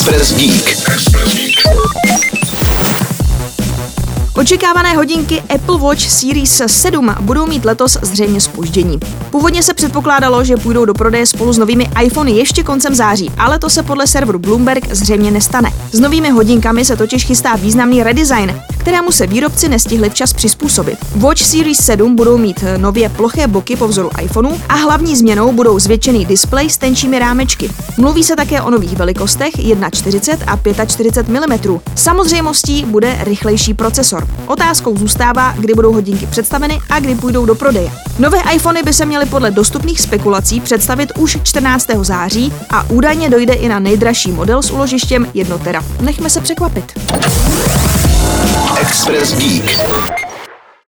Express Geek. Očekávané hodinky Apple Watch Series 7 budou mít letos zřejmě spoždění. Původně se předpokládalo, že půjdou do prodeje spolu s novými iPhony ještě koncem září, ale to se podle serveru Bloomberg zřejmě nestane. S novými hodinkami se totiž chystá významný redesign, kterému se výrobci nestihli včas přizpůsobit. Watch Series 7 budou mít nově ploché boky po vzoru iPhoneu a hlavní změnou budou zvětšený displej s tenčími rámečky. Mluví se také o nových velikostech 1,40 a 45 mm. Samozřejmostí bude rychlejší procesor. Otázkou zůstává, kdy budou hodinky představeny a kdy půjdou do prodeje. Nové iPhony by se měly podle dostupných spekulací představit už 14. září a údajně dojde i na nejdražší model s uložištěm 1 tera. Nechme se překvapit. Express Geek.